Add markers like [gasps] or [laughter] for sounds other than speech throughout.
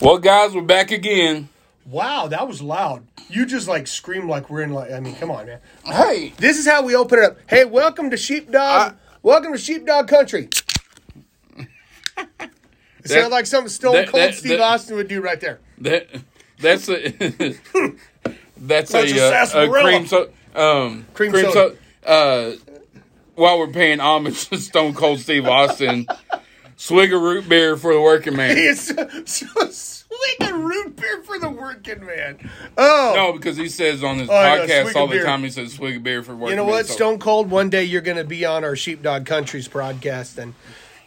Well, guys, we're back again. Wow, that was loud. You just like screamed like we're in like I mean, come on, man. Hey, This is how we open it up. Hey, welcome to Sheepdog. I- welcome to Sheepdog Country. [laughs] It sounds like something Stone that- Cold that- Steve that- Austin would do right there. that that's a [laughs] that's, That's a a, uh, a cream so um Cream cream, soda. so uh while we're paying homage to Stone Cold Steve Austin, [laughs] swig of root beer for the working man. [laughs] It's so swig a root beer for the working man. Oh, No, because he says on his Oh, podcast all the beer. time he says swig of beer for working you know what, So- Stone Cold? One day you're going to be on our Sheepdog Countries podcast, and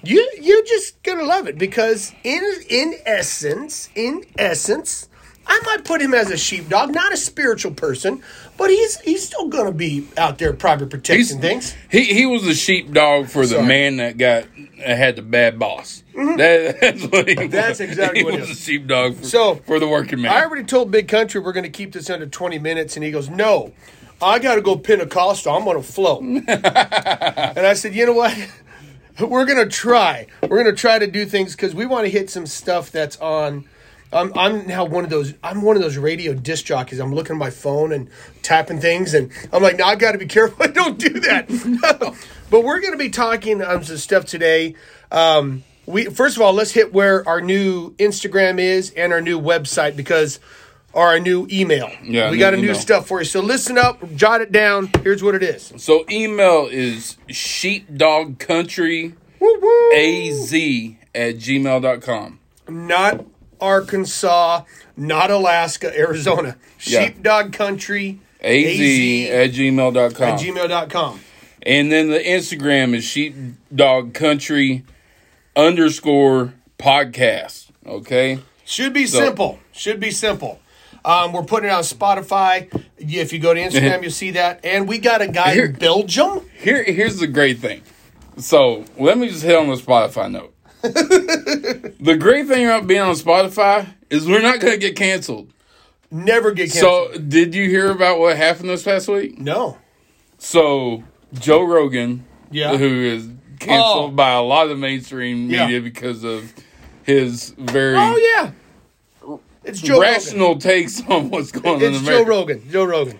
you you're just going to love it because in in essence, in essence, I might put him as a sheepdog, not a spiritual person, but he's he's still going to be out there probably protecting He's- things. He he was a sheepdog for the Sorry. man that got that had the bad boss. Mm-hmm. That, [laughs] that's what he That's was. exactly he what he was a sheepdog for, So, for the working man. I already told Big Country we're going to keep this under 20 minutes, and he goes, "No, I got to go Pentecostal. I'm going to float." [laughs] and I said, "You know what? [laughs] We're going to try. We're going to try to do things because we want to hit some stuff that's on." I'm, I'm now one of those. I'm one of those radio disc jockeys. I'm looking at my phone and tapping things, and I'm like, "No, I got to be careful. [laughs] I don't do that." [laughs] but we're going to be talking um, some stuff today. Um, we first of all, let's hit where our new Instagram is and our new website because, or our new email. Yeah, we new got a new email. stuff for you. So listen up, jot it down. Here's what it is. so email is sheepdogcountryaz Woo woo. at gmail.com. Not Arkansas, not Alaska, Arizona. Yeah. Sheepdog Country. Az, at gmail.com. at gmail.com. and then the Instagram is sheepdog country underscore podcast. Okay. Should be simple. Should be simple. Um, we're putting it on Spotify. If you go to Instagram, [laughs] you'll see that. And we got a guy Here- in Belgium. Here, here's the great thing. So let me just hit on the Spotify note. [laughs] the great thing about being on Spotify is we're not going to get canceled. Never get canceled. So, did you hear about what happened this past week? no. So, Joe Rogan, Yeah. who is canceled Oh. by a lot of mainstream Yeah. media because of his very Oh, yeah. It's Joe Rogan. rational takes on what's going on It's Joe Rogan. Joe Rogan.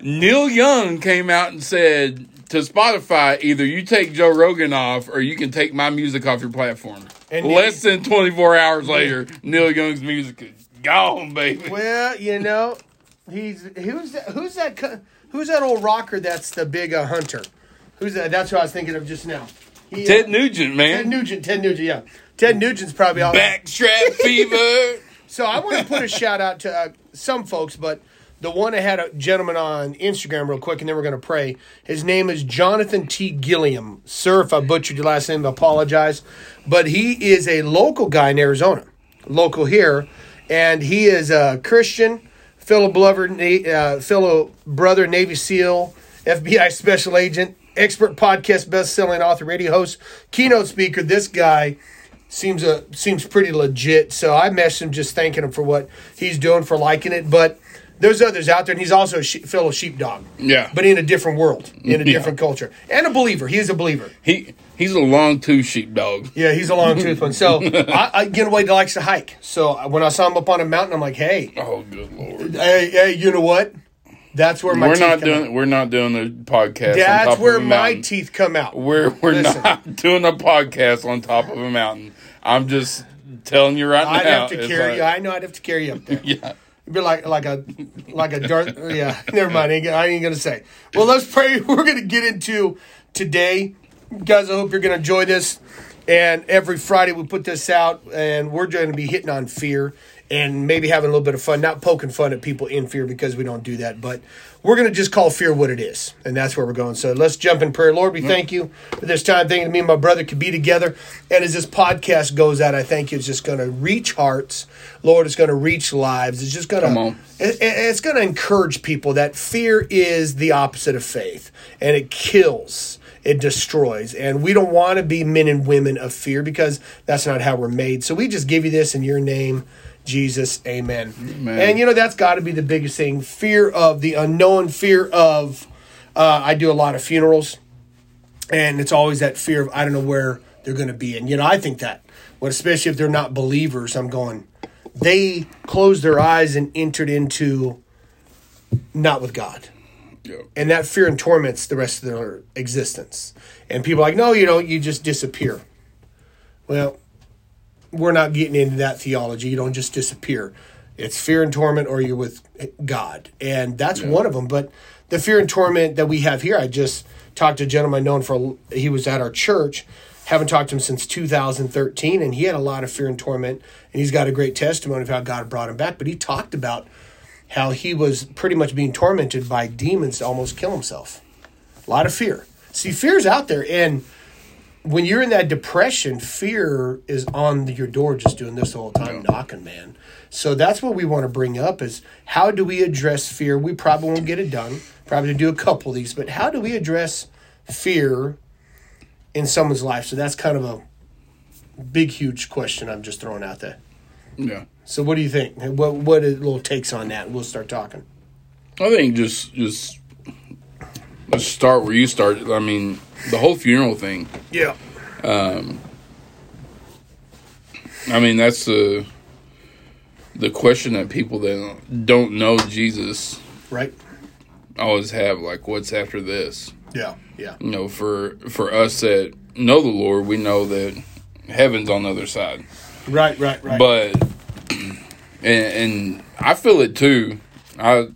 Neil Young came out and said to Spotify, either you take Joe Rogan off or you can take my music off your platform. And Less than 24 hours later, Neil Young's music is gone, baby. Well, you know, he's who's that, who's that who's that old rocker that's the big uh, hunter? Who's that? That's who I was thinking of just now. He, uh, Ted Nugent, man. Ted Nugent. Ted Nugent. Yeah. Ted Nugent's probably all Backstrap [laughs] fever. So I want to put a shout out to uh, some folks, but the one I had a gentleman on Instagram real quick, and then we're going to pray. His name is Jonathan T. Gilliam. Sir, if I butchered your last name, I apologize. But he is a local guy in Arizona, local here, and he is a Christian, fellow brother, uh, fellow brother, Navy SEAL, FBI special agent, expert podcast best-selling author, radio host, keynote speaker. This guy seems a seems pretty legit. So I messaged him just thanking him for what he's doing for liking it. But there's others out there, and he's also a she- fellow sheepdog. Yeah. but in a different world, in a Yeah. different culture, and a believer. He is a believer. He He's a long tooth sheepdog. Yeah, he's a long tooth one. So [laughs] I, I get away. He likes to hike. So when I saw him up on a mountain, I'm like, hey, Oh, good lord. hey, hey, you know what? That's where my We're teeth not come doing. out. We're not doing the podcast. on That's top where a my teeth come out. We're we're Listen. not [laughs] doing a podcast on top of a mountain. I'm just telling you right now. I'd have to carry like- you. I know I'd have to carry you up there. [laughs] yeah. It'd be like like a like a [laughs] dart. Yeah, never mind. I ain't, I ain't gonna say. Well, let's pray. [laughs] We're gonna get into today, guys. I hope you're gonna enjoy this. And every Friday we put this out, and we're going to be hitting on fear and maybe having a little bit of fun, not poking fun at people in fear because we don't do that, but we're going to just call fear what it is, and that's where we're going. So let's jump in prayer. Lord, we thank you for this time. Thank you me and my brother could be together. And as this podcast goes out, I thank you it's just going to reach hearts. Lord, it's going to reach lives. It's just going to it- it's going to encourage people that fear is the opposite of faith and it kills it destroys and we don't want to be men and women of fear because that's not how we're made so we just give you this in your name jesus amen, and you know that's got to be the biggest thing fear of the unknown fear of uh, i do a lot of funerals and it's always that fear of I don't know where they're going to be. And you know, I think that, well, especially if they're not believers, I'm going, they closed their eyes and entered into not with God. Yeah. And that fear and torments the rest of their existence. And people are like, no, you don't, you just disappear. Well, we're not getting into that theology. You don't just disappear. It's fear and torment, or you're with God. And that's one of them. But the fear and torment that we have here, I just talked to a gentleman known for, he was at our church. Haven't talked to him since 2013, and he had a lot of fear and torment. And he's got a great testimony of how God brought him back. But he talked about how he was pretty much being tormented by demons to almost kill himself. A lot of fear. See, fear's out there, and when you're in that depression, fear is on your door, just doing this all the whole time, knocking, man. So that's what we want to bring up: is how do we address fear? We probably won't get it done. Probably do a couple of these, but how do we address fear in someone's life? So that's kind of a big, huge question I'm just throwing out there. Yeah. So what do you think? What what little takes on that? We'll start talking. I think just just let's start where you started. I mean, the whole funeral thing. Yeah. Um, I mean, that's the the question that people that don't know Jesus Right. always have. Like, what's after this? Yeah. Yeah. You know, for for us that know the Lord, we know that heaven's on the other side. Right. Right. Right. But and, and I feel it too. I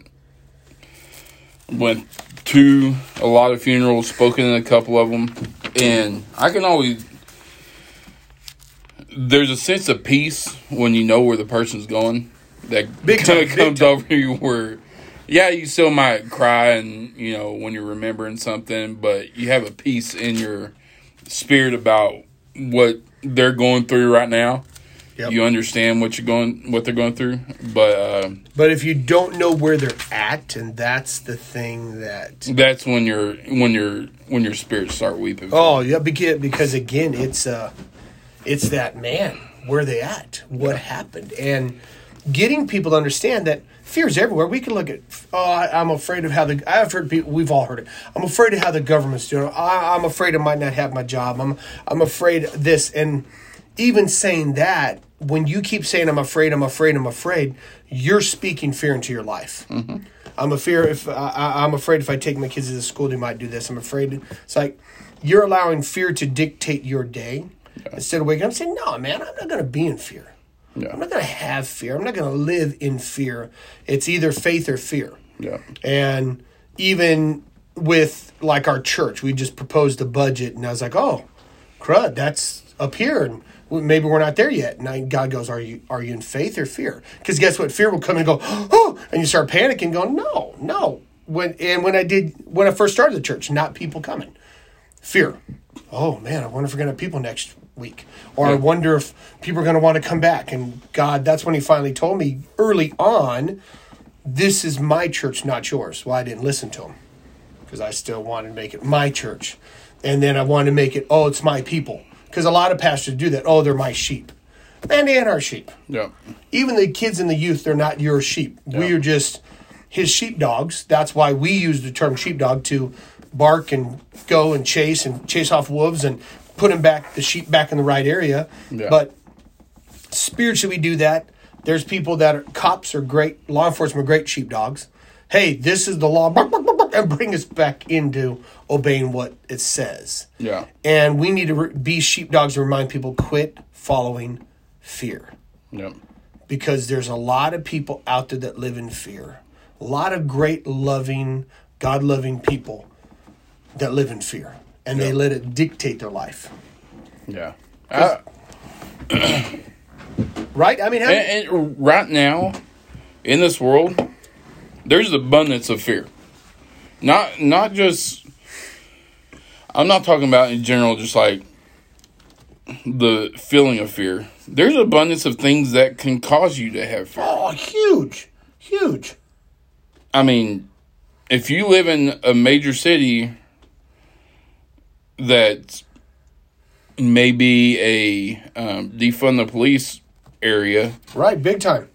went to a lot of funerals, spoken in a couple of them, and I can always. There's a sense of peace when you know where the person's going. That Big kind of comes over [laughs] you where, yeah, you still might cry and you know when you're remembering something, but you have a peace in your spirit about what they're going through right now Yep. you understand what you're going what they're going through but uh, But if you don't know where they're at, and that's the thing that that's when your when your when your spirits start weeping oh yeah, because because again, it's uh, it's that man. Where they at? What happened? And getting people to understand that fear's everywhere. We can look at oh, I, I'm afraid of how the I've heard people. We've all heard it. I'm afraid of how the government's doing. I, I'm afraid I might not have my job. I'm I'm afraid this and. Even saying that, when you keep saying "I'm afraid," "I'm afraid," "I'm afraid," you're speaking fear into your life. Mm-hmm. I'm a fear if I, I'm afraid if I take my kids to the school, they might do this. I'm afraid. It's like you're allowing fear to dictate your day instead of waking up and saying, "No, man, I'm not going to be in fear. Yeah. I'm not going to have fear. I'm not going to live in fear. It's either faith or fear." yeah And even with like our church, we just proposed a budget, and I was like, "Oh, crud, that's up here." And maybe we're not there yet. And God goes, "Are you are you in faith or fear?" Because guess what? Fear will come and go, [gasps] "Oh," and you start panicking, going, "No, no." When and when I did when I first started the church, not people coming, fear. Oh man, I wonder if we're gonna have people next week, or I wonder if people are gonna want to come back. And God, that's when He finally told me early on, "This is my church, not yours." Well, I didn't listen to Him because I still wanted to make it my church. And then I want to make it, oh, it's my people. Because a lot of pastors do that. Oh, they're my sheep. Man, they ain't our sheep. yeah Even the kids and the youth, they're not your sheep. We are just his sheepdogs. That's why we use the term sheepdog to bark and go and chase and chase off wolves and put them back, the sheep back in the right area. Yeah. But spiritually, we do that. There's people that are cops are great, law enforcement are great sheepdogs. Hey, this is the law, and bring us back into obeying what it says. yeah And we need to re- be sheepdogs to remind people quit following fear yeah because there's a lot of people out there that live in fear. A lot of great, loving, God loving people that live in fear and they let it dictate their life. yeah I, uh, [coughs] Right? I mean, and, and right now in this world there's abundance of fear. Not not just i'm not talking about in general just like the feeling of fear. There's abundance of things that can cause you to have fear. Oh, huge, huge. i mean if you live in a major city that may be a um, defund the police area Right, big time.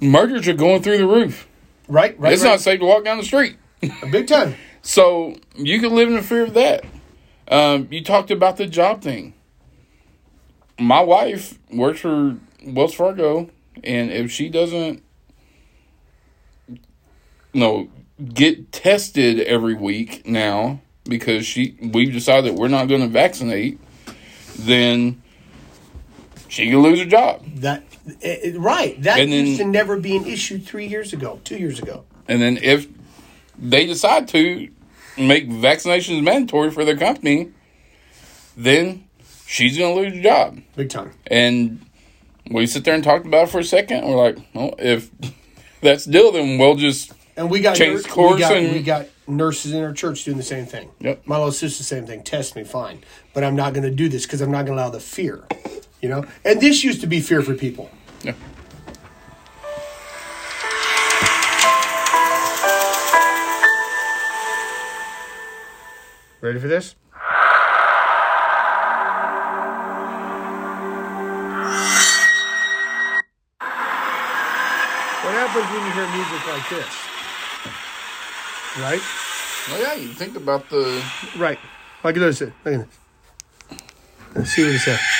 murders are going through the roof Right, right, it's right. not safe to walk down the street. [laughs] big time. So you can live in the fear of that. Um, you talked about the job thing. My wife works for Wells Fargo, and if she doesn't, no, get tested every week now because she we've decided that we're not going to vaccinate, then she can lose her job. That eh, eh, right. That And then- used to never be an issue three years ago, two years ago. And then if they decide to make vaccinations mandatory for their company, then she's going to lose her job. Big time. And we sit there and talked about it for a second. We're like, well, if that's the deal, then we'll just And we got Change nur- course we got, and- we got nurses in our church doing the same thing. Yep. My little sister, the same thing. Test me, fine, but I'm not going to do this because I'm not going to allow the fear. You know, and this used to be fear for people. yeah. Ready for this? What happens when you hear music like this? Right? Well, yeah, you think about the Right. Like this. Look at this. Let's see what it says.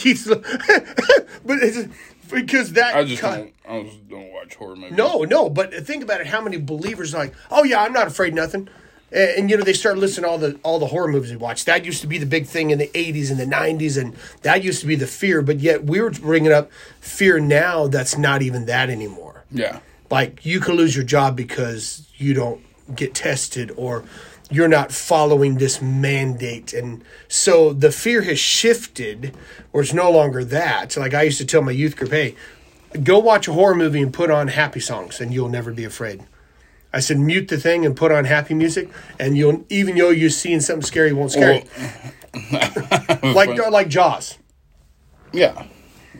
It keeps, [laughs] but it's because that. I just cut- don't. I just don't watch horror movies. No, no, but think about it. How many believers are like, oh yeah, I'm not afraid of nothing, and, and, you know they start listening to all the all the horror movies we watch. That used to be the big thing in the '80s and the '90s, and that used to be the fear. But yet we were bringing up fear now. That's not even that anymore. Yeah. Like you can lose your job because you don't get tested or you're not following this mandate. And so the fear has shifted or it's no longer that. So like I used to tell my youth group, hey, go watch a horror movie and put on happy songs and you'll never be afraid. I said, mute the thing and put on happy music, and you'll even though you're seeing something scary, won't scare you. [laughs] like like Jaws, Yeah.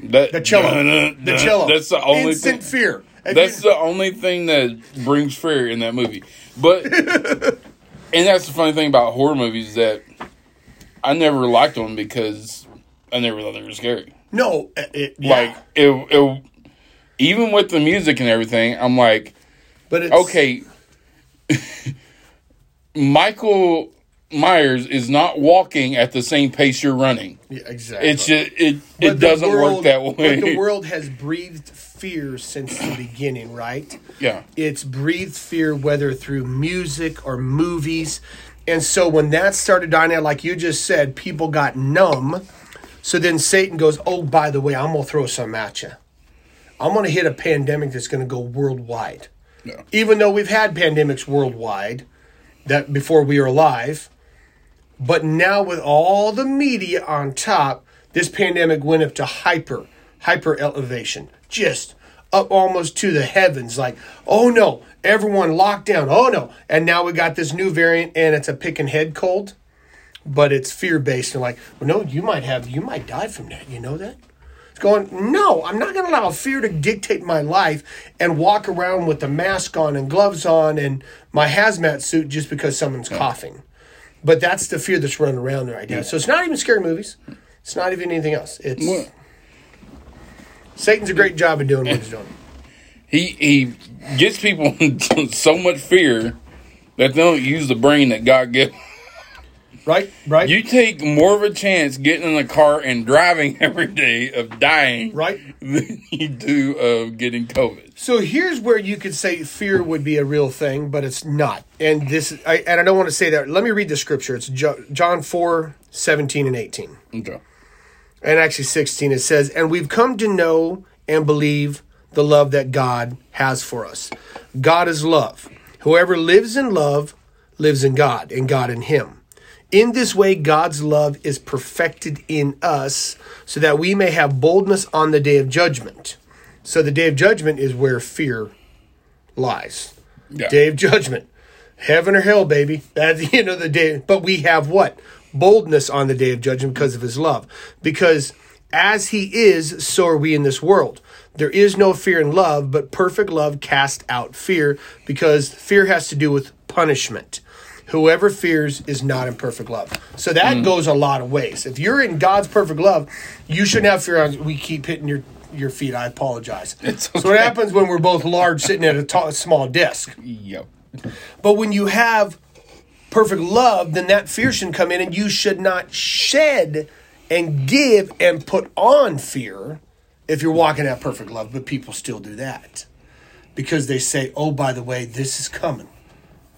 That, the cello, [laughs] the cello. That's the only instant thing. fear. That's the only thing that brings fear in that movie. But [laughs] and that's the funny thing about horror movies that I never liked them because I never thought they were scary. no, it, it- yeah. Like it, it, even with the music and everything, I'm like, but it's, okay, [laughs] Michael Myers is not walking at the same pace you're running. Yeah, exactly. It's just it it doesn't world- work that way. But the world has breathed fear since the beginning, right? yeah. It's breathed fear whether through music or movies. And so when that started dying out, like you just said, people got numb. So then Satan goes, Oh, by the way, I'm going to throw some at you. I'm going to hit a pandemic that's going to go worldwide. Yeah. Even though we've had pandemics worldwide that before we were alive, but now with all the media on top, this pandemic went up to hyper, hyper elevation. Just up almost to the heavens. Like, oh no, everyone locked down. Oh no. And now we got this new variant and it's a pick and head cold, but it's fear based. And like, well, no, you might have, you might die from that. You know that? It's going, no, I'm not going to allow fear to dictate my life and walk around with a mask on and gloves on and my hazmat suit just because someone's coughing. But that's the fear that's running around there, idea. So it's not even scary movies. It's not even anything else. It's Satan's a great job of doing what he's doing. he he gets people [laughs] so much fear that they don't use the brain that God gives. Right? Right? You take more of a chance getting in a car and driving [laughs] every day of dying right? than you do of getting COVID. So here's where you could say fear would be a real thing, but it's not. And this, I, and I don't want to say that. Let me read the scripture. It's John 4, 17 and 18. Okay. And actually 16 it says and we've come to know and believe the love that god has for us. God is love. Whoever lives in love lives in god and god in him. In this way god's love is perfected in us so that we may have boldness on the day of judgment. So the day of judgment is where fear lies. Yeah. day of judgment. Heaven or hell baby. That's the end of the day. But we have what boldness on the day of judgment because of his love. Because as he is so are we in this world. There is no fear in love but perfect love casts out fear because fear has to do with punishment. Whoever fears is not in perfect love. So that mm. goes a lot of ways. If you're in god's perfect love you shouldn't have fear on we keep hitting your your feet. I apologize. [laughs] It's so what happens when we're both large sitting at a small desk? Yep. but when you have perfect love, then that fear should come in, and you should not shed and give and put on fear if you're walking that perfect love. But people still do that because they say, "Oh, by the way, this is coming."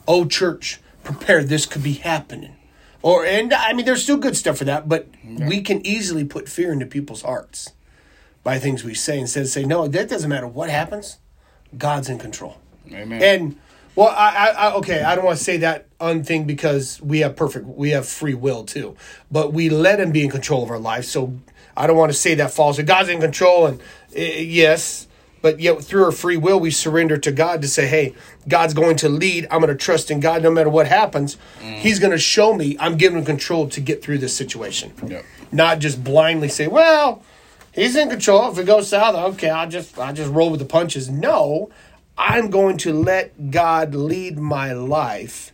Oh, church, prepare! This could be happening. Or and I mean, there's still good stuff for that, but we can easily put fear into people's hearts by things we say instead of say, "No, that doesn't matter what happens. God's in control." Amen. And well, I, I, I okay, I don't want to say that unthing because we have perfect, we have free will too, but we let Him be in control of our life. So I don't want to say that falsely. God's in control, and uh, yes, but yet through our free will, we surrender to God to say, "Hey, God's going to lead. I'm going to trust in God, no matter what happens. He's going to show me. I'm given control to get through this situation, Yep. not just blindly say, well." He's in control. If it goes south, okay, I'll just I'll just roll with the punches. No, I'm going to let God lead my life,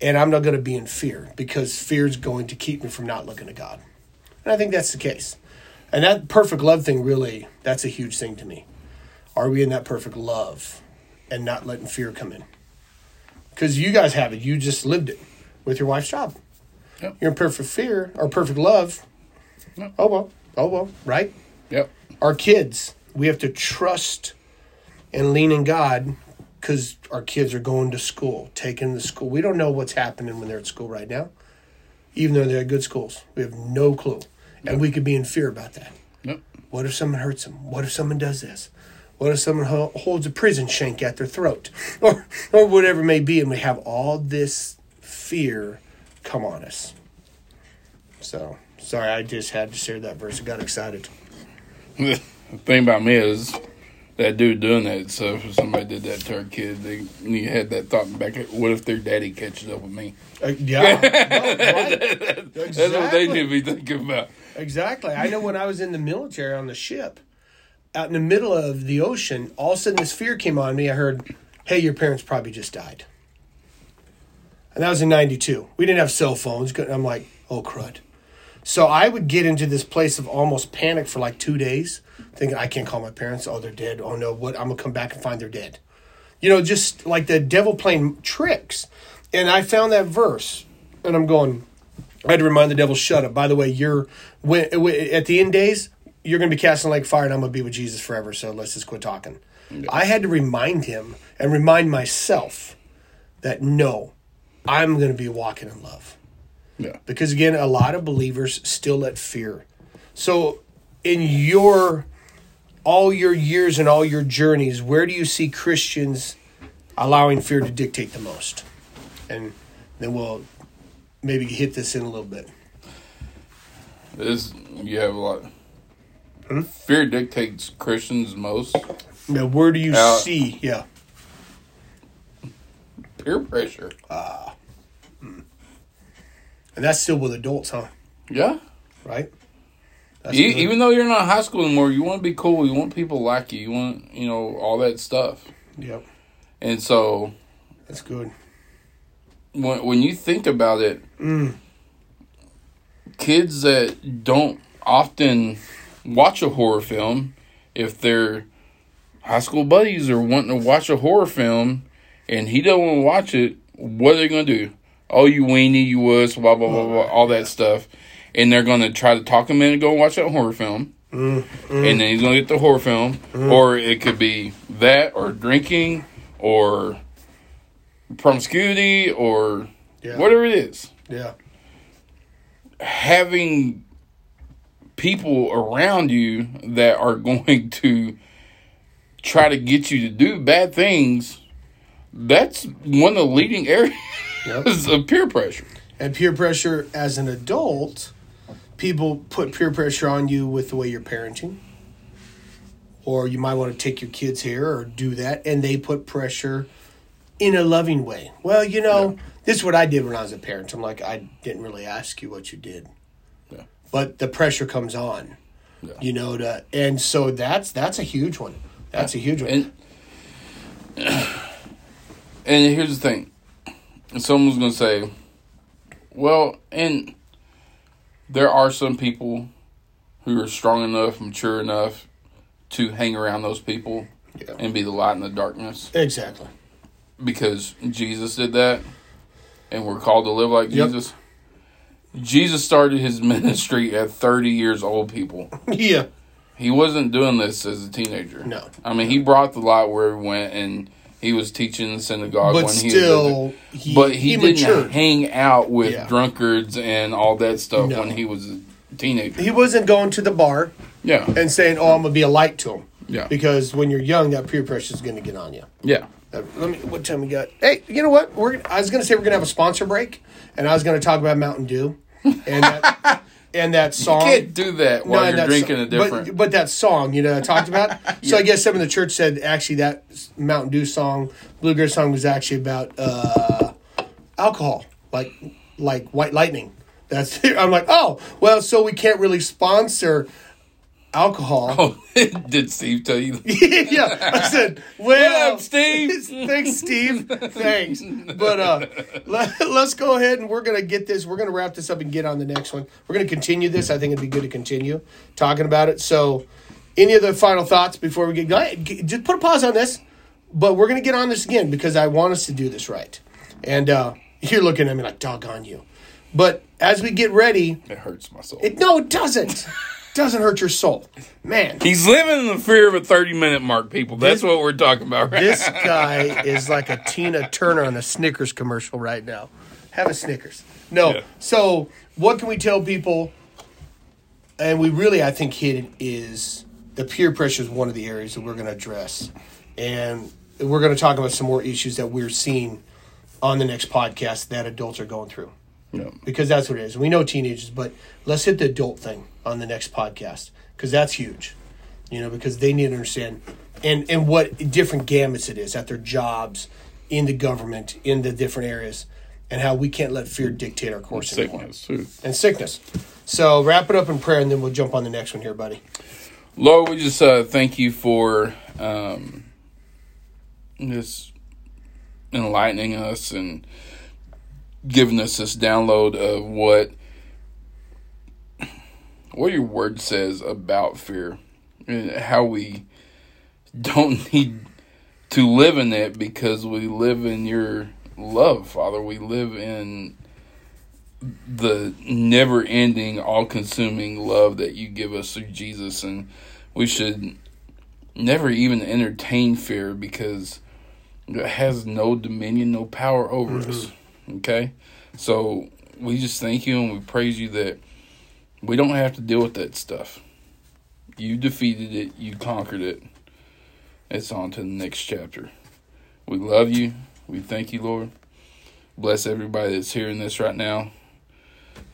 and I'm not going to be in fear because fear is going to keep me from not looking to God. And I think that's the case. And that perfect love thing really that's a huge thing to me. Are we in that perfect love and not letting fear come in? Because you guys have it. You just lived it with your wife's job. Yep. You're in perfect fear or perfect love. Yep. Oh well. Oh well. Right? Yep. our kids we have to trust and lean in god because our kids are going to school taking the school. We don't know what's happening when they're at school right now even though they're at good schools. We have no clue. And we could be in fear about that. Yep. what if someone hurts them? What if someone does this? What if someone ho- holds a prison shank at their throat? [laughs] Or or whatever it may be and we have all this fear come on us. So sorry i just had to share that verse. I got excited. [laughs] The thing about me is that dude doing that stuff. If somebody did that to our kid, they you had that thought in back. What if their daddy catches up with me? Uh, yeah, no, right. [laughs] That's what they need to be thinking about. exactly. I know when I was in the military on the ship, out in the middle of the ocean, all of a sudden this fear came on me. I heard, "Hey, your parents probably just died," and that was in '92. We didn't have cell phones. I'm like, "Oh crud!" So I would get into this place of almost panic for like two days, thinking I can't call my parents. Oh, they're dead. Oh no, what? I'm gonna come back and find they're dead. You know, just like the devil playing tricks. And I found that verse, and I'm going. I had to remind the devil, "Shut up." By the way, you're when at the end days, you're going to be casting like fire, and I'm going to be with Jesus forever. So let's just quit talking. I had to remind him and remind myself that no, I'm going to be walking in love Yeah. because again a lot of believers still let fear so in your all your years and all your journeys where do you see christians allowing fear to dictate the most and then we'll maybe hit this in a little bit This you have a lot. Fear dictates Christians most. now where do you Uh, see yeah Peer pressure. Ah. and that's still with adults huh Yeah. right good. even though you're not in high school anymore, you want to be cool. You want people like you. You want you know all that stuff. yep And so that's good when when you think about it, mm. kids that don't often watch a horror film, if their high school buddies are wanting to watch a horror film and he don't want to watch it, what are they gonna do? Oh, you weenie, you wuss, blah blah blah blah, all that stuff, and they're gonna try to talk him into go watch that horror film. Mm-hmm. And then he's gonna get the horror film, mm-hmm. or it could be that, or drinking, or promiscuity, or Yeah. whatever it is. yeah Having people around you that are [laughs] going to try to get you to do bad things, that's one of the leading [laughs] areas Yep. of peer pressure. And peer pressure as an adult, people put peer pressure on you with the way you're parenting. Or you might want to take your kids here or do that, and they put pressure in a loving way. Well, you know, this is what I did when I was a parent. I'm like, I didn't really ask you what you did. Yeah. But the pressure comes on. Yeah. You know, to, and so that's that's a huge one. That's a huge one. And [clears throat] and here's the thing. Someone's gonna say, Well, and there are some people who are strong enough, mature enough to hang around those people Yeah. and be the light in the darkness. exactly. Because Jesus did that. and we're called to live like Yep. Jesus. Jesus started his [laughs] ministry at 30 years old, people. yeah. He wasn't doing this as a teenager. No. I mean, he brought the light where he went, and he was teaching the synagogue But when he was still, he, but he, didn't matured. hang out with Yeah. drunkards and all that stuff No. when he was a teenager. He wasn't going to the bar yeah, and saying, "Oh, I'm gonna be a light to him." yeah, Because when you're young, that peer pressure is going to get on you. yeah. Uh, Let me. What time we got? Hey, you know what? We're. I was going to say we're going to have a sponsor break, and I was going to talk about Mountain Dew, and that, and that song. You Can't do that while and you're that drinking so- a different. But, but that song, you know, I talked about. [laughs] So I guess some of the church said actually that Mountain Dew song, bluegrass song, was actually about uh, alcohol, like like White Lightning. That's. [laughs] I'm like, oh well, so we can't really sponsor alcohol. oh, [laughs] did Steve tell you? [laughs] yeah, I said, well, up, Steve? [laughs] thanks, Steve. Thanks. But uh, let, us go ahead and we're gonna get this. We're gonna wrap this up and get on the next one. We're gonna continue this. I think it'd be good to continue talking about it. So, any other final thoughts before we get going? Just put a pause on this. But we're gonna get on this again because I want us to do this right. And uh, you're looking at me like, doggone you. But as we get ready, It hurts my soul. it no, it doesn't. Doesn't hurt your soul, man. He's living in the fear of a 30 minute mark, people. That's what we're talking about right This guy is like a Tina Turner on a Snickers commercial right now. Have a Snickers. No. Yeah. So, what can we tell people? And we really, I think, hit it is the peer pressure is one of the areas that we're going to address. And we're going to talk about some more issues that we're seeing on the next podcast that adults are going through Yeah. because that's what it is. We know teenagers, but let's hit the adult thing on the next podcast because that's huge. You know, because they need to understand and and what different gamuts it is at their jobs, in the government, in the different areas, and how we can't let fear dictate our course anymore. Sickness, too. And sickness. So wrap it up in prayer, and then we'll jump on the next one here, buddy. Lord, we just uh, thank you for um, just enlightening us and giving us this download of what what your word says about fear and how we don't [laughs] need to live in it because we live in your love, Father. We live in the never ending, all consuming love that you give us through Jesus. And we should never even entertain fear because it has no dominion, no power over mm-hmm. us. Okay? So we just thank you and we praise you that we don't have to deal with that stuff. You defeated it, you conquered it. It's on to the next chapter. We love you. We thank you, Lord. Bless everybody that's hearing this right now.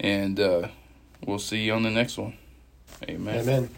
And uh, we'll see you on the next one. Amen. Amen.